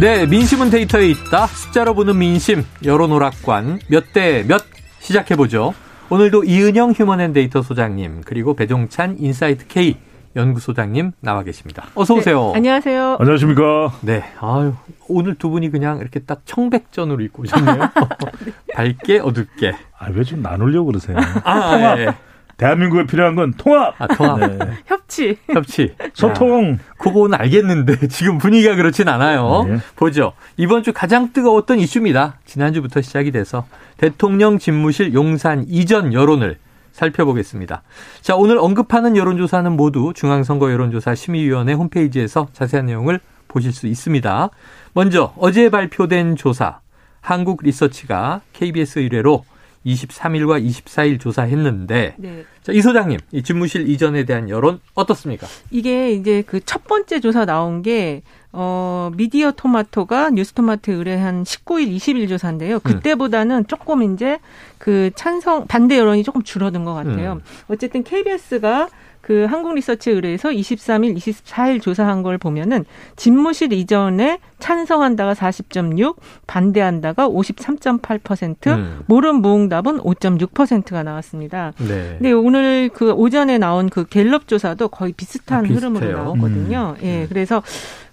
네, 민심은 데이터에 있다. 숫자로 보는 민심, 여론 오락관 몇 대 몇 시작해 보죠. 오늘도 이은영 휴먼앤데이터 소장님 그리고 배종찬 인사이트 K 연구소장님 나와 계십니다. 어서 오세요. 네, 안녕하세요. 안녕하십니까. 네, 아유 오늘 두 분이 그냥 이렇게 딱 청백전으로 입고 오셨네요. 밝게 어둡게. 아, 왜 좀 나누려고 그러세요? 아, 통합. 예. 대한민국에 필요한 건 통합. 아, 통합. 네. 협치. 협치. 소통. 야, 그거는 알겠는데 지금 분위기가 그렇진 않아요. 네. 보죠. 이번 주 가장 뜨거웠던 이슈입니다. 지난주부터 시작이 돼서 대통령 집무실 용산 이전 여론을 살펴보겠습니다. 자, 오늘 언급하는 여론조사는 모두 중앙선거 여론조사 심의위원회 홈페이지에서 자세한 내용을 보실 수 있습니다. 먼저 어제 발표된 조사 한국 리서치가 KBS 의뢰로 23일과 24일 조사했는데 네. 자, 이 소장님, 이 집무실 이전에 대한 여론 어떻습니까? 이게 이제 그 첫 번째 조사 나온 게 어, 미디어 토마토가 뉴스 토마토에 의뢰한 19일, 20일 조사인데요. 그때보다는 조금 이제 그 찬성, 반대 여론이 조금 줄어든 것 같아요. 음. 어쨌든 KBS가 그 한국 리서치에 의뢰해서 23일, 24일 조사한 걸 보면은 집무실 이전에 찬성한다가 40.6, 반대한다가 53.8%, 음. 모른 무응답은 5.6%가 나왔습니다. 네. 근데 오늘 그 오전에 나온 그 갤럽 조사도 거의 비슷한 아. 흐름으로 나왔거든요. 음. 예, 그래서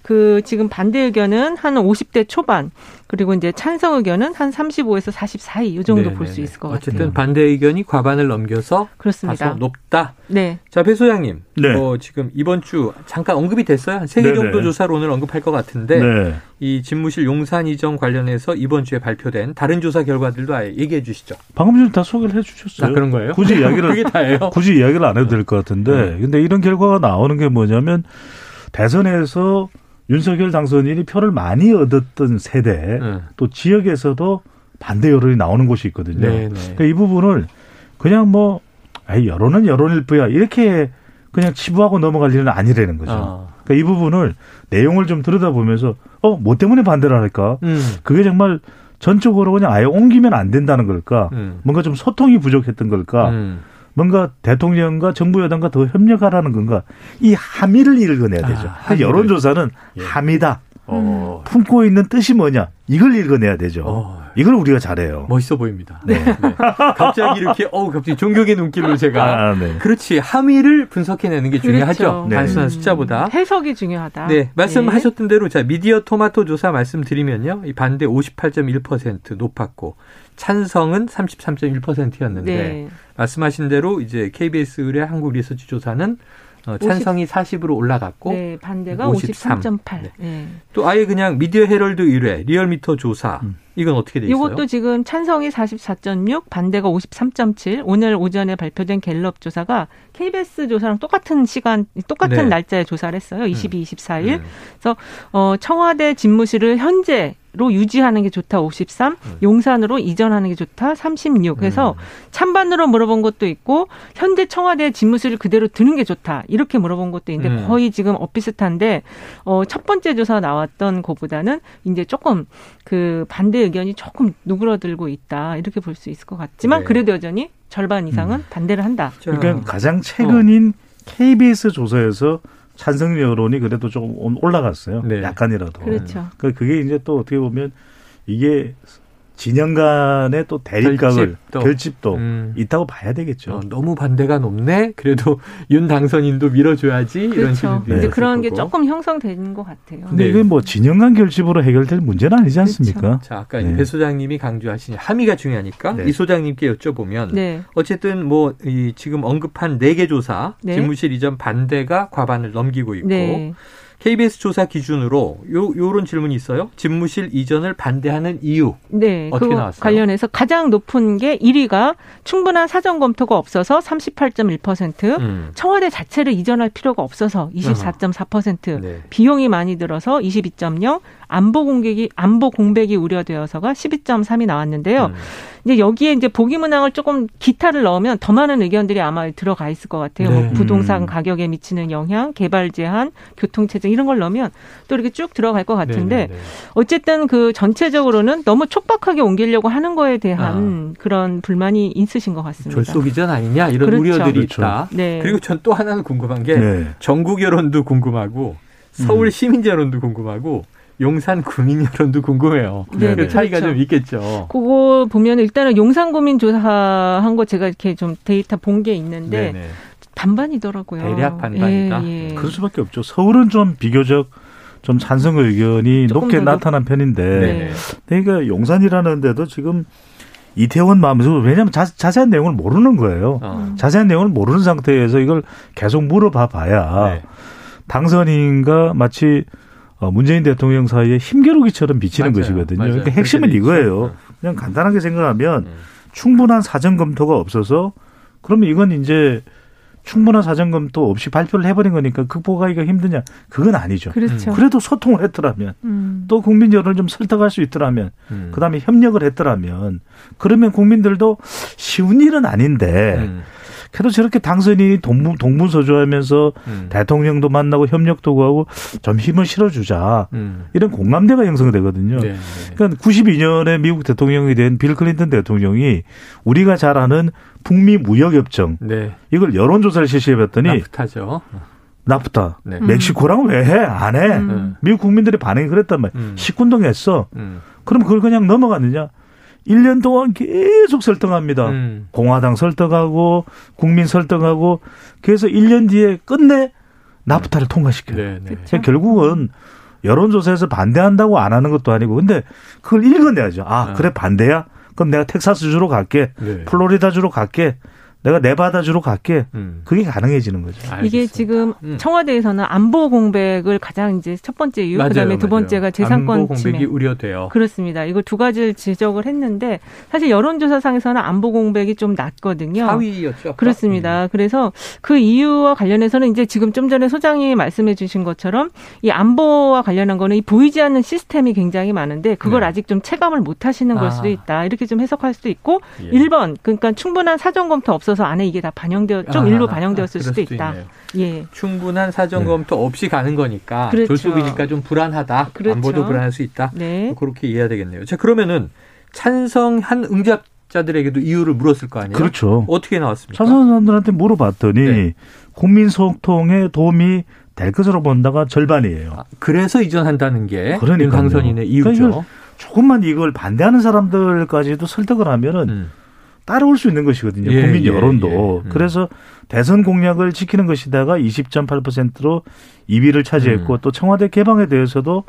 그 지금 반대 의견은 한 50대 초반 그리고 이제 찬성 의견은 한 35에서 44이 이 정도. 볼 수 있을 것 어쨌든 같아요. 반대 의견이 과반을 넘겨서 그렇습니다. 다소 높다. 네. 자, 배 소장님. 네. 뭐 지금 이번 주 잠깐 언급이 됐어요. 한 세 개. 정도 조사를 오늘 언급할 것 같은데 네. 이 집무실 용산 이전 관련해서 이번 주에 발표된 다른 조사 결과들도 아예 얘기해 주시죠. 방금 전에 다 소개를 해 주셨어요. 아, 그런 거예요? 굳이 이야기를 그게 다예요. 굳이 이야기를 안 해도 될 것 같은데. 네. 근데 이런 결과가 나오는 게 뭐냐면 대선에서 윤석열 당선인이 표를 많이 얻었던 세대 네. 또 지역에서도 반대 여론이 나오는 곳이 있거든요. 네, 네. 그러니까 이 부분을 그냥 뭐 아이 여론은 여론일 뿐이야 이렇게 그냥 치부하고 넘어갈 일은 아니라는 거죠. 아. 그러니까 이 부분을 내용을 좀 들여다보면서 어 뭐 때문에 반대를 할까? 음. 그게 정말 전적으로 그냥 아예 옮기면 안 된다는 걸까? 음. 뭔가 좀 소통이 부족했던 걸까? 음. 뭔가 대통령과 정부 여당과 더 협력하라는 건가? 이 함의를 읽어내야 되죠. 아. 여론조사는 예. 함이다. 어. 품고 있는 뜻이 뭐냐? 이걸 읽어내야 되죠. 어. 이걸 우리가 잘해요. 멋있어 보입니다. 네. 네. 갑자기 이렇게 어우 갑자기 존경의 눈길로 제가 아, 네. 그렇지 함의를 분석해내는 게 중요하죠. 그렇죠. 네. 단순한 숫자보다. 해석이 중요하다. 네, 말씀하셨던 대로 자 미디어 토마토 조사 말씀드리면요, 이 반대 58.1% 높았고 찬성은 33.1%였는데 네. 말씀하신 대로 이제 KBS 의뢰 한국 리서치 조사는 어, 찬성이 40으로 올라갔고 네, 반대가 53. 53.8. 네. 네. 또 아예 그냥 미디어 헤럴드 의뢰 리얼미터 조사 음. 이건 어떻게 돼 있어요? 이것도 지금 찬성이 44.6, 반대가 53.7. 오늘 오전에 발표된 갤럽 조사가 KBS 조사랑 똑같은 시간, 똑같은 네. 날짜에 조사를 했어요. 22, 24일. 음. 어, 청와대 집무실을 현재 로 유지하는 게 좋다 53, 용산으로 이전하는 게 좋다 36. 그래서 음. 찬반으로 물어본 것도 있고 현재 청와대 집무실을 그대로 두는 게 좋다 이렇게 물어본 것도 있는데 음. 거의 지금 엇비슷한데 어, 첫 번째 조사 나왔던 거보다는 이제 조금 그 반대 의견이 조금 누그러들고 있다 이렇게 볼 수 있을 것 같지만 네. 그래도 여전히 절반 이상은 반대를 한다. 자, 그러니까 가장 최근인 KBS 조사에서 찬성 여론이 그래도 조금 올라갔어요. 네. 약간이라도. 그렇죠. 그 그게 이제 또 어떻게 보면 이게 진영 간의 또 대립각을 결집도. 결집도, 음. 있다고 봐야 되겠죠. 어, 너무 반대가 높네. 그래도 윤 당선인도 밀어줘야지 이런 그렇죠. 식으로 이제 네. 그런 게. 조금 형성되는 것 같아요. 근데 네. 이게 뭐 진영 간 결집으로 해결될 문제는 아니지 않습니까? 자, 아까 네. 배 소장님이 강조하신 함의가 중요하니까 네. 이 소장님께 여쭤보면 네. 어쨌든 뭐 이 지금 언급한 네 개 조사 네. 집무실 이전 반대가 과반을 넘기고 있고 네. KBS 조사 기준으로 요 요런 질문이 있어요. 집무실 이전을 반대하는 이유. 네, 어떻게 나왔어요? 관련해서 가장 높은 게 1위가 충분한 사전 검토가 없어서 38.1%, 음. 청와대 자체를 이전할 필요가 없어서 24.4%, 네. 비용이 많이 들어서 22.0, 안보 공백이 안보 공백이 우려되어서가 12.3이 나왔는데요. 음. 이제 여기에 이제 보기 문항을 조금 기타를 넣으면 더 많은 의견들이 아마 들어가 있을 것 같아요. 네. 뭐 부동산 음. 가격에 미치는 영향, 개발 제한, 교통 체증 이런 걸 넣으면 또 이렇게 쭉 들어갈 것 같은데 네, 네, 네. 어쨌든 그 전체적으로는 너무 촉박하게 옮기려고 하는 거에 대한 그런 불만이 있으신 것 같습니다. 졸속 이전 아니냐 이런 그렇죠. 우려들이 그렇죠. 있다. 네. 그리고 전 또 하나는 궁금한 게 네. 전국 여론도 궁금하고 서울 음. 시민 여론도 궁금하고 용산 구민 여론도 궁금해요. 네, 그 네, 차이가 그렇죠. 좀 있겠죠. 그거 보면 일단은 용산 구민 조사한 거 제가 이렇게 좀 데이터 본 게 있는데 네네. 반반이더라고요. 대략 반반이다? 예, 예. 그럴 수밖에 없죠. 서울은 좀 비교적 좀 찬성 의견이 높게 더 나타난 편인데, 네네. 그러니까 용산이라는 데도 지금 이태원 마음에서 왜냐하면 자, 자세한 내용을 모르는 거예요. 어. 자세한 내용을 모르는 상태에서 이걸 계속 물어봐 봐야 네. 당선인과 마치 어, 문재인 대통령 사이에 힘겨루기처럼 비치는 맞아요. 것이거든요. 맞아요. 그러니까 핵심은 이거예요. 그냥 간단하게 생각하면 음. 충분한 사전 검토가 없어서 그러면 이건 이제 충분한 사전 검토 없이 발표를 해버린 거니까 극복하기가 힘드냐? 그건 아니죠. 그렇죠. 그래도 소통을 했더라면 음. 또 국민 여론을 좀 설득할 수 있더라면 음. 그다음에 협력을 했더라면 그러면 국민들도 쉬운 일은 아닌데 음. 그래도 저렇게 당선이 동분, 동분서주하면서 음. 대통령도 만나고 협력도 구하고 좀 힘을 실어주자 음. 이런 공감대가 형성되거든요. 네, 네. 그러니까 92년에 미국 대통령이 된 빌 클린턴 대통령이 우리가 잘 아는 북미 무역협정 네. 이걸 여론조사를 실시해봤더니 나프타죠. 나프타 네. 멕시코랑 왜 해? 안 해? 음. 미국 국민들의 반응이 그랬단 말이야. 음. 식군동 했어. 음. 그럼 그걸 그냥 넘어갔느냐? 1년 동안 계속 설득합니다. 음. 공화당 설득하고 국민 설득하고 그래서 1년 뒤에 끝내 나프타를 통과시켜요. 네, 네. 그러니까 결국은 여론조사에서 반대한다고 안 하는 것도 아니고 근데 그걸 읽어내야죠. 아, 아. 그래 반대야? 그럼 내가 텍사스주로 갈게. 네. 플로리다주로 갈게. 내가 네바다주로 갈게. 음. 그게 가능해지는 거죠. 이게 알겠습니다. 지금 음. 청와대에서는 안보 공백을 가장 이제 첫 번째 이유, 맞아요, 그다음에 두 맞아요. 번째가 재산권 안보 공백이 침해. 우려돼요. 그렇습니다. 이거 두 가지를 지적을 했는데 사실 여론조사상에서는 안보 공백이 좀 낮거든요. 4위였죠. 그렇습니다. 그래서 그 이유와 관련해서는 이제 지금 좀 전에 소장이 말씀해 주신 것처럼 이 안보와 관련한 거는 이 보이지 않는 시스템이 굉장히 많은데 그걸 네. 아직 좀 체감을 못 하시는 걸 아. 수도 있다. 이렇게 좀 해석할 수도 있고 예. 일 1번 그러니까 충분한 사전 검토 없어서 안에 이게 다 반영되어 좀 아, 일부 아, 반영되었을 그럴 수도 있다. 있네요. 예. 충분한 사전 검토 없이 가는 거니까 그렇죠. 졸속이니까 좀 불안하다. 그렇죠. 안보도 불안할 수 있다. 네. 그렇게 이해해야 되겠네요. 자 그러면은 찬성한 응답 자들에게도 이유를 물었을 거 아니에요? 그렇죠. 어떻게 나왔습니까? 찬성 사람들한테 물어봤더니 네. 국민 소통에 도움이 될 것으로 본다가 절반이에요. 아, 그래서 이전한다는 게 그러니까요. 윤 당선인의 그러니까 이유죠. 이걸 조금만 이걸 반대하는 사람들까지도 설득을 하면은 음. 따라올 수 있는 것이거든요. 예, 국민 예, 여론도. 예. 음. 그래서 대선 공약을 지키는 것이다가 20.8%로 2위를 차지했고 음. 또 청와대 개방에 대해서도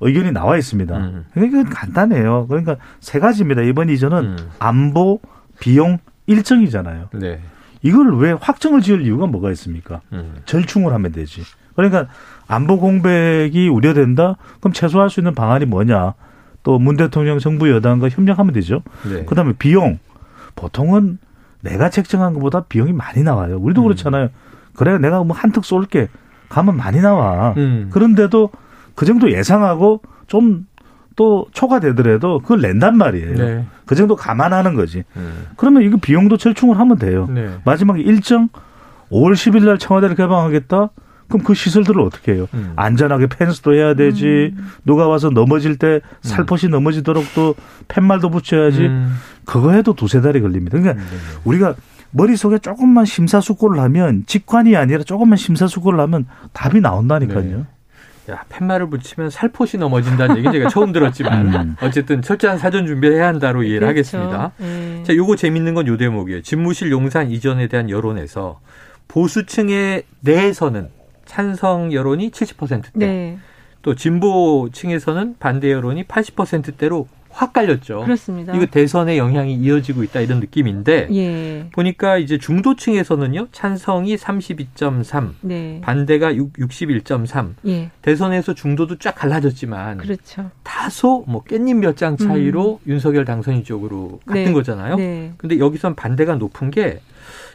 의견이 나와 있습니다. 음. 그러니까 간단해요. 그러니까 세 가지입니다. 이번 이전은 음. 안보, 비용, 일정이잖아요. 네. 이걸 왜 확정을 지을 이유가 뭐가 있습니까? 음. 절충을 하면 되지. 그러니까 안보 공백이 우려된다? 그럼 최소화할 수 있는 방안이 뭐냐? 또 문 대통령 정부 여당과 협력하면 되죠. 네. 그다음에 비용. 보통은 내가 책정한 것보다 비용이 많이 나와요. 우리도 음. 그렇잖아요. 그래 내가 뭐 한턱 쏠게. 가면 많이 나와. 음. 그런데도 그 정도 예상하고 좀 또 초과되더라도 그걸 낸단 말이에요. 네. 그 정도 감안하는 거지. 음. 그러면 이거 비용도 절충을 하면 돼요. 네. 마지막에 일정 5월 10일 날 청와대를 개방하겠다. 그럼 그 시설들을 어떻게 해요? 음. 안전하게 펜스도 해야 되지. 누가 와서 넘어질 때 살포시 넘어지도록 또 팻말도 붙여야지. 음. 그거 해도 두세 달이 걸립니다. 그러니까 네. 우리가 머릿속에 조금만 심사숙고를 하면 직관이 아니라 조금만 심사숙고를 하면 답이 나온다니까요. 네. 야, 팻말을 붙이면 살포시 넘어진다는 얘기 제가 처음 들었지만 음. 어쨌든 철저한 사전 준비를 해야 한다로 이해를 그렇죠. 하겠습니다. 예. 자, 요거 재밌는 건 요 대목이에요. 집무실 용산 이전에 대한 여론에서 보수층의 내에서는 찬성 여론이 70%대, 네. 또 진보층에서는 반대 여론이 80%대로 확 깔렸죠. 그렇습니다. 이거 대선에 영향이 이어지고 있다 이런 느낌인데 예. 보니까 이제 중도층에서는요 찬성이 32.3, 네. 반대가 6, 61.3. 예. 대선에서 중도도 쫙 갈라졌지만 그렇죠. 다소 뭐 깻잎 몇 장 차이로 윤석열 당선인 쪽으로 같은 네. 거잖아요. 네. 근데 여기선 반대가 높은 게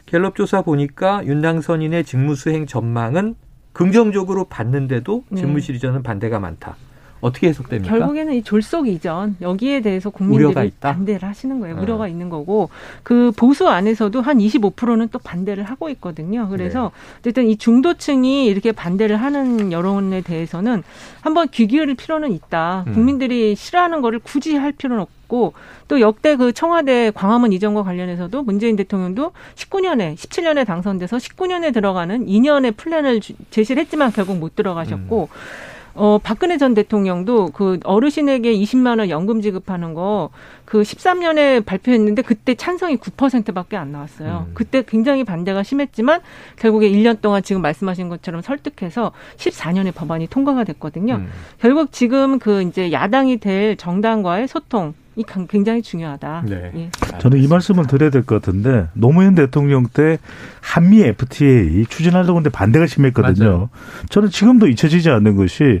갤럽 조사 보니까 윤 당선인의 직무수행 전망은 긍정적으로 봤는데도 네. 집무실 이전은 반대가 많다. 어떻게 해석됩니까? 결국에는 이 졸속 이전 여기에 대해서 국민들이? 반대를 하시는 거예요. 어. 우려가 있는 거고 그 보수 안에서도 한 25%는 또 반대를 하고 있거든요. 그래서 네. 어쨌든 이 중도층이 이렇게 반대를 하는 여론에 대해서는 한번 귀 기울일 필요는 있다. 음. 국민들이 싫어하는 거를 굳이 할 필요는 없고 또 역대 그 청와대 광화문 이전과 관련해서도 문재인 대통령도 19년에 17년에 당선돼서 19년에 들어가는 2년의 플랜을 주- 제시를 했지만 결국 못 들어가셨고 어, 박근혜 전 대통령도 그 어르신에게 20만 원 연금 지급하는 거 그 13년에 발표했는데 그때 찬성이 9%밖에 안 나왔어요. 음. 그때 굉장히 반대가 심했지만 결국에 1년 동안 지금 말씀하신 것처럼 설득해서 14년에 법안이 통과가 됐거든요. 음. 결국 지금 그 이제 야당이 될 정당과의 소통 이 강- 굉장히 중요하다. 네. 예. 저는 이 말씀을 드려야 될 것 같은데 노무현 대통령 때 한미 FTA 추진하려고 했는데 반대가 심했거든요. 맞아요. 저는 지금도 잊혀지지 않는 것이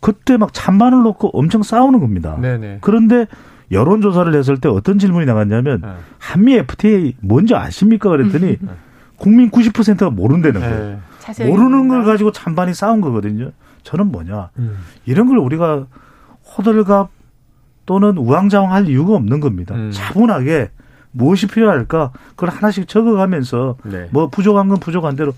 그때 막 찬반을 놓고 엄청 싸우는 겁니다. 네네. 그런데 여론조사를 했을 때 어떤 질문이 나갔냐면 어. 한미 FTA 뭔지 아십니까? 그랬더니 음. 국민 90%가 모른다는 거예요. 네. 자세히 모르는 걸. 가지고 찬반이 싸운 거거든요. 저는 뭐냐 음. 이런 걸 우리가 호들갑 또는 우왕좌왕할 이유가 없는 겁니다. 음. 차분하게 무엇이 필요할까 그걸 하나씩 적어가면서 네. 뭐 부족한 건 부족한 대로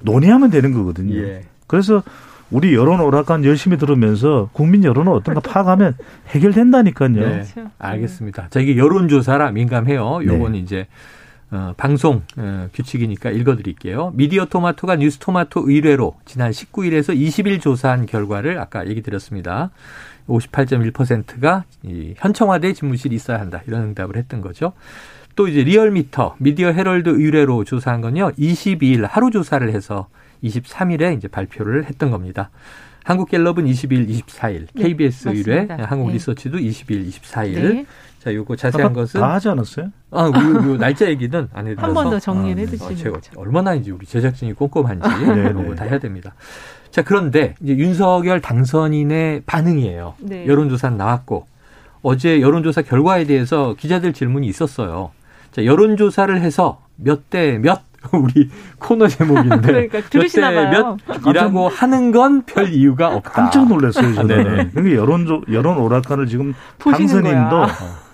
논의하면 되는 거거든요. 예. 그래서 우리 여론 오락관 열심히 들으면서 국민 여론은 어떤가 파악하면 해결된다니까요. 네. 그렇죠. 알겠습니다. 자, 이게 여론조사라 민감해요. 요건 네. 이제, 어, 방송, 어, 규칙이니까 읽어드릴게요. 미디어 토마토가 뉴스 토마토 의뢰로 지난 19일에서 20일 조사한 결과를 아까 얘기 드렸습니다. 58.1%가 이 현청와대 집무실이 있어야 한다. 이런 응답을 했던 거죠. 또 이제 리얼미터, 미디어 헤럴드 의뢰로 조사한 건요. 22일 하루 조사를 해서 23일에 이제 발표를 했던 겁니다. 한국갤럽은 20일, 24일, 네, KBS 의뢰, 맞습니다. 한국 네. 리서치도 20일, 24일. 네. 자, 요거 자세한 것은 다 하지 않았어요? 아, 요, 요 날짜 얘기는 안 해드려서 한 번 더 정리를 아, 네. 어, 제가 거죠. 얼마나 이제 우리 제작진이 꼼꼼한지 네, 이런 네. 거다 해야 됩니다. 자, 그런데 이제 윤석열 당선인의 반응이에요. 네. 여론조사 나왔고 어제 여론조사 결과에 대해서 기자들 질문이 있었어요. 자, 여론조사를 해서 몇 대 몇 우리 코너 제목인데 그러니까 들으시나 봐요. 몇대 몇이라고 하는 건 별 이유가 없다. 깜짝 놀랐어요, 아, 네네. 저는. 그러니까 여론, 여론 오락관을 지금 당선인도 거야.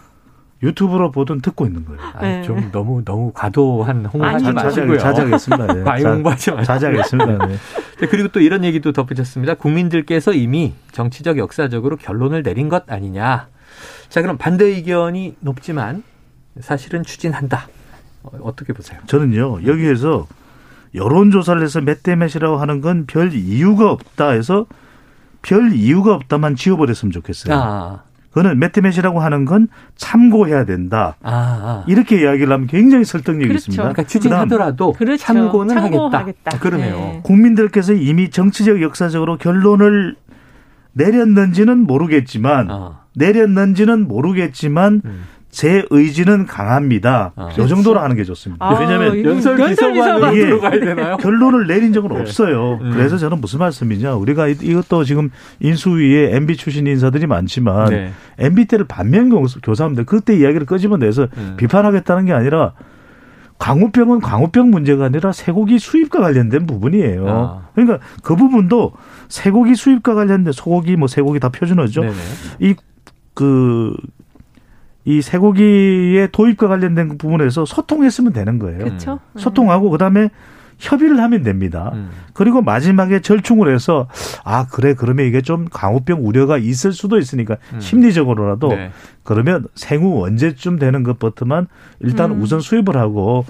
유튜브로 보든 듣고 있는 거예요. 아, 네. 좀 너무 너무 과도한 홍보하지 아니, 마시고요. 자작, 자작했습니다. 네. 과잉 자- 홍보하지 마시고. 네. 네, 그리고 또 이런 얘기도 덧붙였습니다. 국민들께서 이미 정치적 역사적으로 결론을 내린 것 아니냐. 자, 그럼 반대 의견이 높지만 사실은 추진한다. 어, 어떻게 보세요? 저는요, 여기에서 여론조사를 해서 몇 대 몇이라고 하는 건 별 이유가 없다 해서 별 이유가 없다만 지워버렸으면 좋겠어요. 아, 그거는 몇이라고 하는 건 참고해야 된다. 아, 아. 이렇게 이야기를 하면 굉장히 설득력이 그렇죠. 있습니다. 그러니까 추진하더라도 그렇죠. 참고는 참고하겠다. 하겠다. 아, 그러네요. 네. 국민들께서 이미 정치적 역사적으로 결론을 내렸는지는 모르겠지만 어, 내렸는지는 모르겠지만 음. 제 의지는 강합니다. 아. 이 정도로 하는 게 좋습니다. 아, 왜냐하면 이거 연설 기소만. 이게 들어가야 되나요? 결론을 내린 적은 네. 없어요. 음. 그래서 저는 무슨 말씀이냐. 우리가 이- 이것도 지금 인수위에 MB 출신 인사들이 많지만 네. MB 때를 반면 교사- 교사합니다. 그때 이야기를 끄집어내서 음. 비판하겠다는 게 아니라 광우병은 광우병 문제가 아니라 쇠고기 수입과 관련된 부분이에요. 아. 그러니까 그 부분도 쇠고기 수입과 관련된 소고기 뭐 쇠고기 다 표준어죠. 네네. 이그 이 쇠고기의 도입과 관련된 부분에서 소통했으면 되는 거예요. 그렇죠. 소통하고 그다음에 협의를 하면 됩니다. 음. 그리고 마지막에 절충을 해서 아 그래 그러면 이게 좀 광우병 우려가 있을 수도 있으니까 음. 심리적으로라도 네. 그러면 생후 언제쯤 되는 것부터만 일단 음. 우선 수입을 하고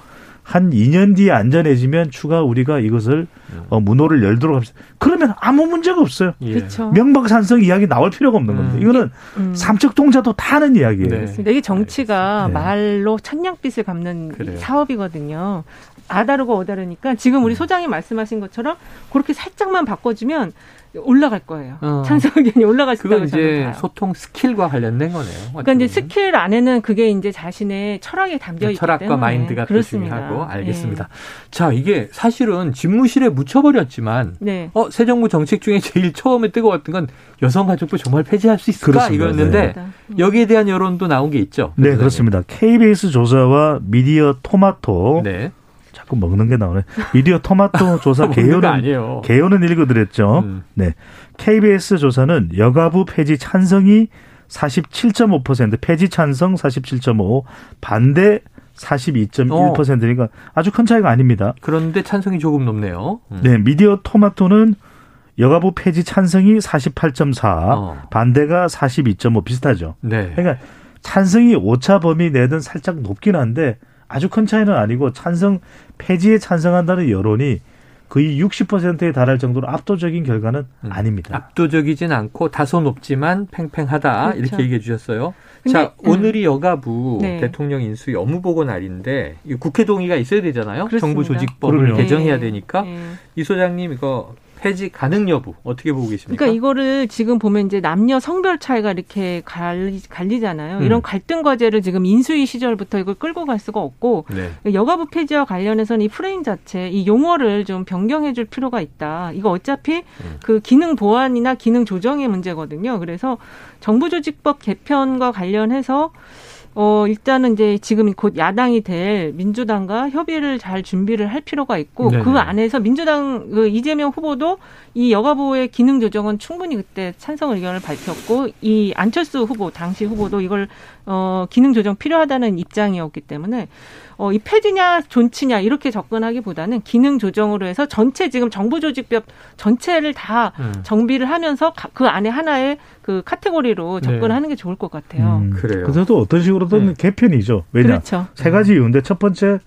한 2년 뒤에 안전해지면 추가 우리가 이것을 음. 어, 문호를 열도록 합시다. 그러면 아무 문제가 없어요. 예. 그렇죠. 명박산성 이야기 나올 필요가 없는 겁니다. 음. 이거는 음. 삼척 동자도 다 아는 이야기예요. 네. 그렇습니다. 이게 정치가 네. 말로 천냥빚을 갚는 그래요. 사업이거든요. 아다르고 어다르니까 지금 우리 소장이 말씀하신 것처럼 그렇게 살짝만 바꿔주면 올라갈 거예요. 어. 찬성 의견이 올라갈 수 그건 있다고 저는 이제 봐요. 소통 스킬과 관련된 거네요. 그러니까 이제. 스킬 안에는 그게 이제 자신의 철학에 담겨 있기 철학과 때문에 마인드가 또 그렇습니다. 중요하고 알겠습니다. 예. 자, 이게 사실은 집무실에 묻혀버렸지만 네. 어, 새 정부 정책 중에 제일 처음에 뜨거웠던 건 여성가족부 정말 폐지할 수 있을까 그렇습니다. 이거였는데 네. 여기에 대한 여론도 나온 게 있죠. 네, 그렇습니다. KBS 조사와 미디어 토마토 네. 자꾸 먹는 게 나오네. 미디어 토마토 조사 개요는. 개요는 읽어드렸죠. 음. 네, KBS 조사는 여가부 폐지 찬성이 47.5%, 폐지 찬성 47.5, 반대 42.1%니까 아주 큰 차이가 아닙니다. 그런데 찬성이 조금 높네요. 음. 네, 미디어 토마토는 여가부 폐지 찬성이 48.4, 어. 반대가 42.5 비슷하죠. 네. 그러니까 찬성이 오차 범위 내든 살짝 높긴 한데 아주 큰 차이는 아니고 찬성 폐지에 찬성한다는 여론이 거의 60%에 달할 정도로 압도적인 결과는 음. 아닙니다. 압도적이진 않고 다소 높지만 팽팽하다 그렇죠. 이렇게 얘기해 주셨어요. 근데, 자 음. 오늘이 여가부 네. 대통령 인수위 업무보고 날인데 이 국회 동의가 있어야 되잖아요. 그렇습니다. 정부 조직법을 그럼요. 개정해야 네. 되니까 네. 이 소장님 이거 폐지 가능 여부 어떻게 보고 계십니까? 그러니까 이거를 지금 보면 이제 남녀 성별 차이가 이렇게 갈리, 갈리잖아요. 음. 이런 갈등 과제를 지금 인수위 시절부터 이걸 끌고 갈 수가 없고 네. 여가부 폐지와 관련해서는 이 프레임 자체, 이 용어를 좀 변경해 줄 필요가 있다. 이거 어차피 음. 그 기능 보완이나 기능 조정의 문제거든요. 그래서 정부 조직법 개편과 관련해서 어, 일단은 이제 지금 곧 야당이 될 민주당과 협의를 잘 준비를 할 필요가 있고 네네. 그 안에서 민주당 그 이재명 후보도 이 여가부의 기능 조정은 충분히 그때 찬성 의견을 밝혔고 이 안철수 후보 당시 후보도 이걸 어 기능 조정 필요하다는 입장이었기 때문에 어이 폐지냐 존치냐 이렇게 접근하기보다는 기능 조정으로 해서 전체 지금 정부 조직법 전체를 다 음. 정비를 하면서 가- 그 안에 하나의 그 카테고리로 네. 접근하는 게 좋을 것 같아요. 음, 그래요. 그래도 어떤 식으로든 네. 개편이죠. 왜냐? 그렇죠. 세 가지 이유인데 첫 번째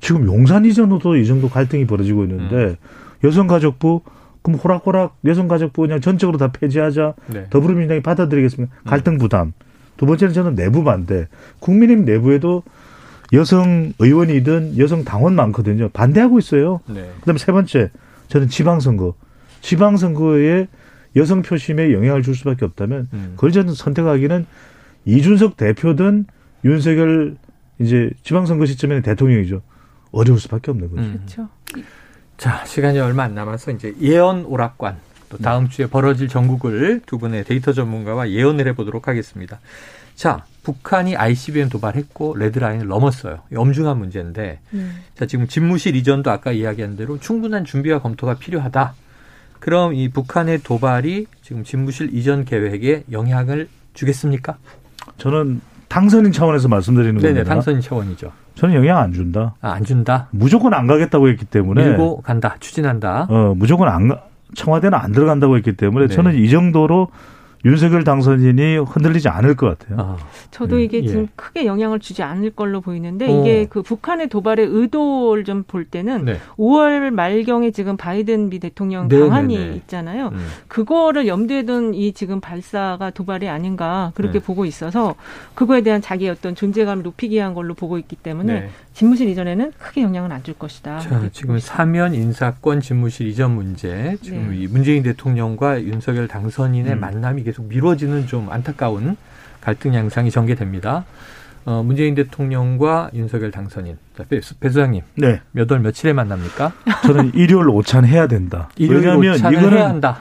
지금 용산 이전으로도 이 정도 갈등이 벌어지고 있는데 음. 여성가족부 그럼 호락호락 여성가족부 그냥 전적으로 다 폐지하자 네. 더불어민주당이 받아들이겠습니다. 갈등 부담. 두 번째는 저는 내부 반대. 국민의힘 내부에도 여성 의원이든 여성 당원 많거든요. 반대하고 있어요. 네. 그다음에 세 번째 저는 지방선거. 지방선거에 여성 표심에 영향을 줄 수밖에 없다면 음. 그걸 저는 선택하기는 이준석 대표든 윤석열 이제 지방선거 시점에는 대통령이죠. 어려울 수밖에 없는 거죠. 음. 그렇죠. 자, 시간이 얼마 안 남아서 이제 예언 오락관 또 다음 주에 벌어질 전국을 두 분의 데이터 전문가와 예언을 해보도록 하겠습니다. 자, 북한이 ICBM 도발했고 레드라인을 넘었어요. 이 엄중한 문제인데, 네. 자 지금 집무실 이전도 아까 이야기한 대로 충분한 준비와 검토가 필요하다. 그럼 이 북한의 도발이 지금 집무실 이전 계획에 영향을 주겠습니까? 저는 당선인 차원에서 말씀드리는 네네, 겁니다. 당선 차원이죠. 저는 영향 안 준다. 아, 안 준다. 무조건 안 가겠다고 했기 때문에 밀고 간다, 추진한다. 어, 무조건 안 가- 청와대는 안 들어간다고 했기 때문에 네. 저는 이 정도로 윤석열 당선인이 흔들리지 않을 것 같아요. 아, 저도 예. 이게 지금 예. 크게 영향을 주지 않을 걸로 보이는데 오. 이게 그 북한의 도발의 의도를 좀 볼 때는 네. 5월 말경에 지금 바이든 미 대통령 네, 방한이 네, 네. 있잖아요. 음. 그거를 염두에 둔 이 지금 발사가 도발이 아닌가 그렇게 네. 보고 있어서 그거에 대한 자기의 어떤 존재감을 높이기 위한 걸로 보고 있기 때문에 네. 집무실 이전에는 크게 영향은 안줄 것이다. 자, 지금. 사면 인사권 집무실 이전 문제, 지금 네. 이 문재인 대통령과 윤석열 당선인의 음. 만남이 계속 미뤄지는 좀 안타까운 갈등 양상이 전개됩니다. 어, 문재인 대통령과 윤석열 당선인. 자, 배, 배 소장님, 네. 몇 월 며칠에 만납니까? 저는 일요일 오찬 해야 된다. 일요일 왜냐하면 이거는 해야 한다.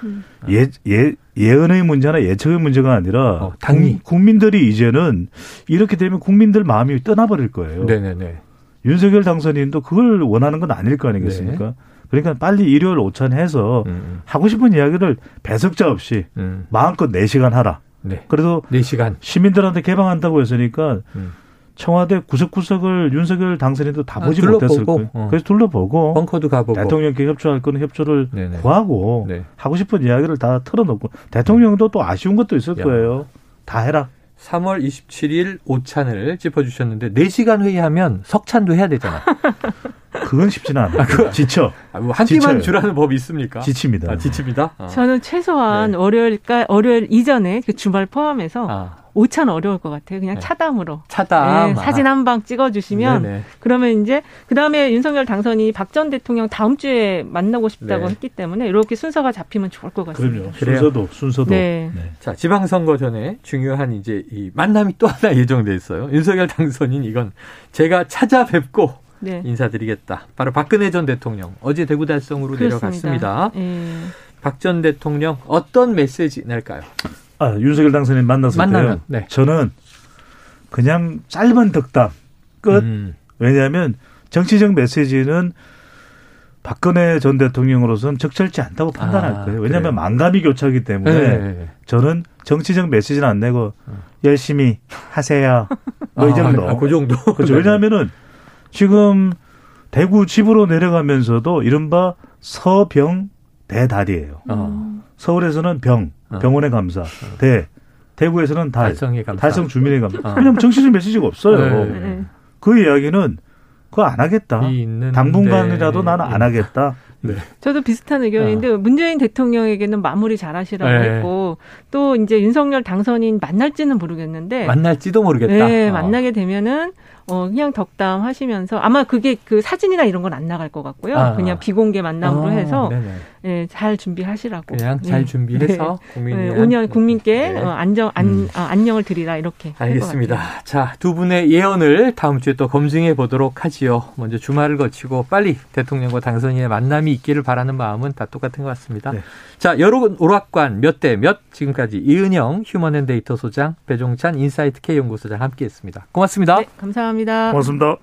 예, 예, 예언의 문제나 예측의 문제가 아니라 어. 국- 국민들이 이제는 이렇게 되면 국민들 마음이 떠나버릴 거예요. 네네네. 윤석열 당선인도 그걸 원하는 건 아닐 거 아니겠습니까? 그러니까 빨리 일요일 오찬해서 음, 하고 싶은 이야기를 배석자 없이 음, 마음껏 4시간 하라. 네. 그래도 네 시간. 시민들한테 개방한다고 했으니까 음. 청와대 구석구석을 윤석열 당선인도 다 아, 보지 둘러보고, 못했을 거예요. 어. 그래서 둘러보고 벙커도 가보고. 대통령께 협조할 거는 협조를 네네. 구하고 네. 하고 싶은 이야기를 다 털어놓고 대통령도 또 아쉬운 것도 있을 야. 거예요. 다 해라. 3월 27일 오찬을 짚어주셨는데 4시간 회의하면 석찬도 해야 되잖아. 그건 쉽지는 않아요. 지쳐. 아, 뭐한 끼만. 주라는 법이 있습니까? 지칩니다. 아, 지칩니다. 아. 저는 최소한 네. 월요일까 월요일 이전에 그 주말 포함해서 아. 오찬 어려울 것 같아요. 그냥 네. 차담으로. 차다. 네, 사진 한 방 찍어주시면 네네. 그러면 이제 그 다음에 윤석열 당선이 박 전 대통령 다음 주에 만나고 싶다고 네. 했기 때문에 이렇게 순서가 잡히면 좋을 것 같습니다. 그럼요. 그래요. 순서도 순서도. 네. 네. 자, 지방선거 전에 중요한 이제 이 만남이 또 하나 예정돼 있어요. 윤석열 당선인 이건 제가 찾아뵙고 네. 인사드리겠다. 바로 박근혜 전 대통령 어제 대구 달성으로 내려갔습니다. 예. 박전 대통령 어떤 메시지 낼까요? 아, 윤석열 당선인 만났을 만나면, 때요. 네. 저는 그냥 짧은 덕담 끝. 음. 왜냐하면 정치적 메시지는 박근혜 전 대통령으로서는 적절치 않다고 판단할 아, 거예요. 왜냐하면 그래요. 만감이 교차하기 때문에 네. 저는 정치적 메시지는 안 내고 열심히 하세요. 뭐이 정도. 아, 그 정도. 그렇죠. 왜냐하면은 지금 대구 집으로 내려가면서도 이른바 서병 대달이에요. 어, 서울에서는 병, 어. 병원의 감사, 대, 대구에서는 달, 달성의 감사. 달성 주민의 감사. 어. 왜냐하면 정치적 메시지가 없어요. 네. 네. 그 이야기는 그거 안 하겠다. 당분간이라도 나는 안 하겠다. 네. 저도 비슷한 의견인데 문재인 대통령에게는 마무리 잘하시라고 네. 했고 또 이제 윤석열 당선인 만날지는 모르겠는데 만날지도 모르겠다. 네, 어. 만나게 되면은 어 그냥 덕담 하시면서 아마 그게 그 사진이나 이런 건 안 나갈 것 같고요. 아. 그냥 비공개 만남으로 어, 해서 네네. 예, 잘 준비하시라고. 그냥 네. 잘 준비해서 국민이 네, 5년 국민께 네. 어, 안정 안 음. 아, 안녕을 드리라 이렇게 알겠습니다. 자, 두 분의 예언을 다음 주에 또 검증해 보도록 하지요. 먼저 주말을 거치고 빨리 대통령과 당선인의 만남이 있기를 바라는 마음은 다 똑같은 것 같습니다. 네. 자, 여론 오락관 몇 대 몇 지금까지 이은영 휴먼앤데이터 소장, 배종찬 인사이트 K 연구소장 함께했습니다. 고맙습니다. 네, 감사합니다. 고맙습니다.